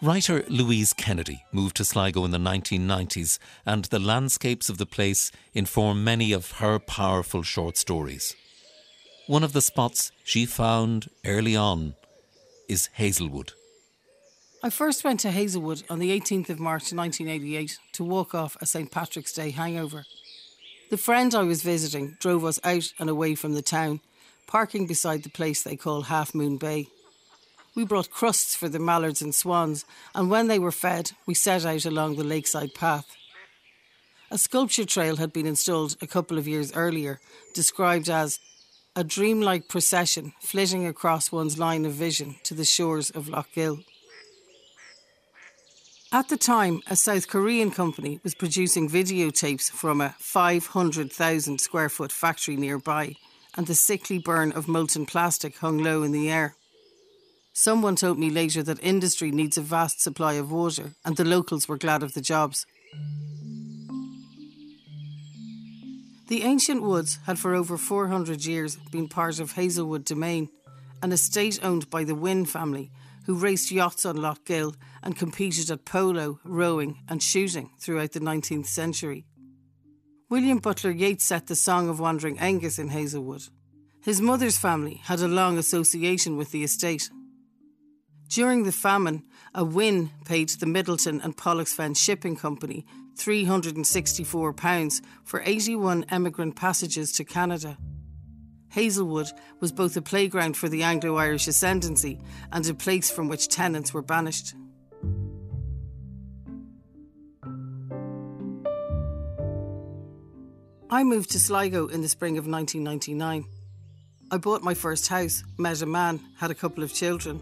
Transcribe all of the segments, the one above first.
Writer Louise Kennedy moved to Sligo in the 1990s, and the landscapes of the place inform many of her powerful short stories. One of the spots she found early on is Hazelwood. I first went to Hazelwood on the 18th of March 1988 to walk off a St Patrick's Day hangover. The friend I was visiting drove us out and away from the town, parking beside the place they call Half Moon Bay. We brought crusts for the mallards and swans, and when they were fed, we set out along the lakeside path. A sculpture trail had been installed a couple of years earlier, described as a dreamlike procession flitting across one's line of vision to the shores of Lough Gill. At the time, a South Korean company was producing videotapes from a 500,000 square foot factory nearby, and the sickly burn of molten plastic hung low in the air. Someone told me later that industry needs a vast supply of water, and the locals were glad of the jobs. The ancient woods had for over 400 years been part of Hazelwood Domain, an estate owned by the Wynne family, who raced yachts on Lough Gill and competed at polo, rowing, and shooting throughout the 19th century. William Butler Yeats set the Song of Wandering Angus in Hazelwood. His mother's family had a long association with the estate. During the famine, a Wynne paid the Middleton and Pollexfen Shipping Company £364 for 81 emigrant passages to Canada. Hazelwood was both a playground for the Anglo Irish ascendancy and a place from which tenants were banished. I moved to Sligo in the spring of 1999. I bought my first house, met a man, had a couple of children.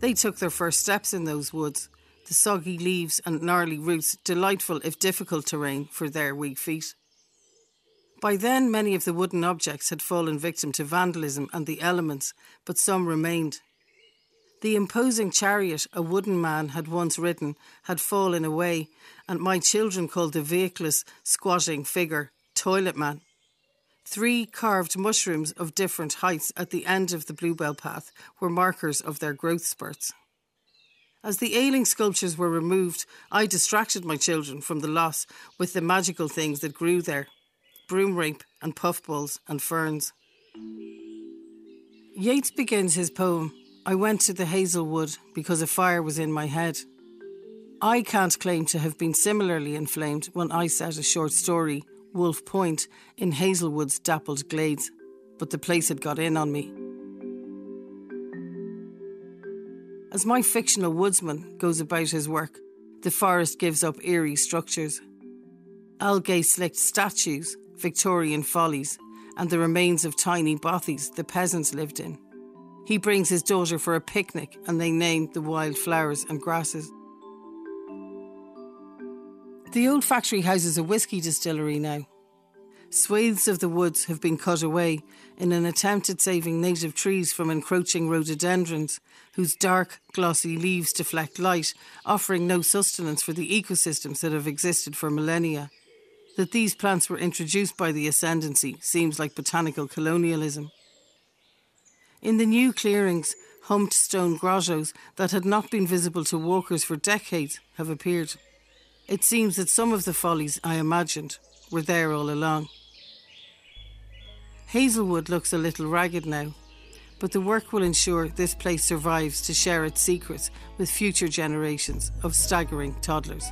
They took their first steps in those woods, the soggy leaves and gnarly roots, delightful if difficult terrain for their weak feet. By then, many of the wooden objects had fallen victim to vandalism and the elements, but some remained. The imposing chariot a wooden man had once ridden had fallen away, and my children called the vehicless, squatting figure Toilet Man. Three carved mushrooms of different heights at the end of the bluebell path were markers of their growth spurts. As the ailing sculptures were removed, I distracted my children from the loss with the magical things that grew there broom rape and puffballs and ferns. Yeats begins his poem I went to the hazelwood because a fire was in my head. I can't claim to have been similarly inflamed when I set a short story, Wolf Point, in Hazelwood's dappled glades, but the place had got in on me. As my fictional woodsman goes about his work, the forest gives up eerie structures. Algae slicked statues, Victorian follies, and the remains of tiny bothies the peasants lived in. He brings his daughter for a picnic and they name the wild flowers and grasses. The old factory houses a whisky distillery now. Swathes of the woods have been cut away in an attempt at saving native trees from encroaching rhododendrons, whose dark, glossy leaves deflect light, offering no sustenance for the ecosystems that have existed for millennia. That these plants were introduced by the ascendancy seems like botanical colonialism. In the new clearings, humped stone grottos that had not been visible to walkers for decades have appeared. It seems that some of the follies I imagined were there all along. Hazelwood looks a little ragged now, but the work will ensure this place survives to share its secrets with future generations of staggering toddlers.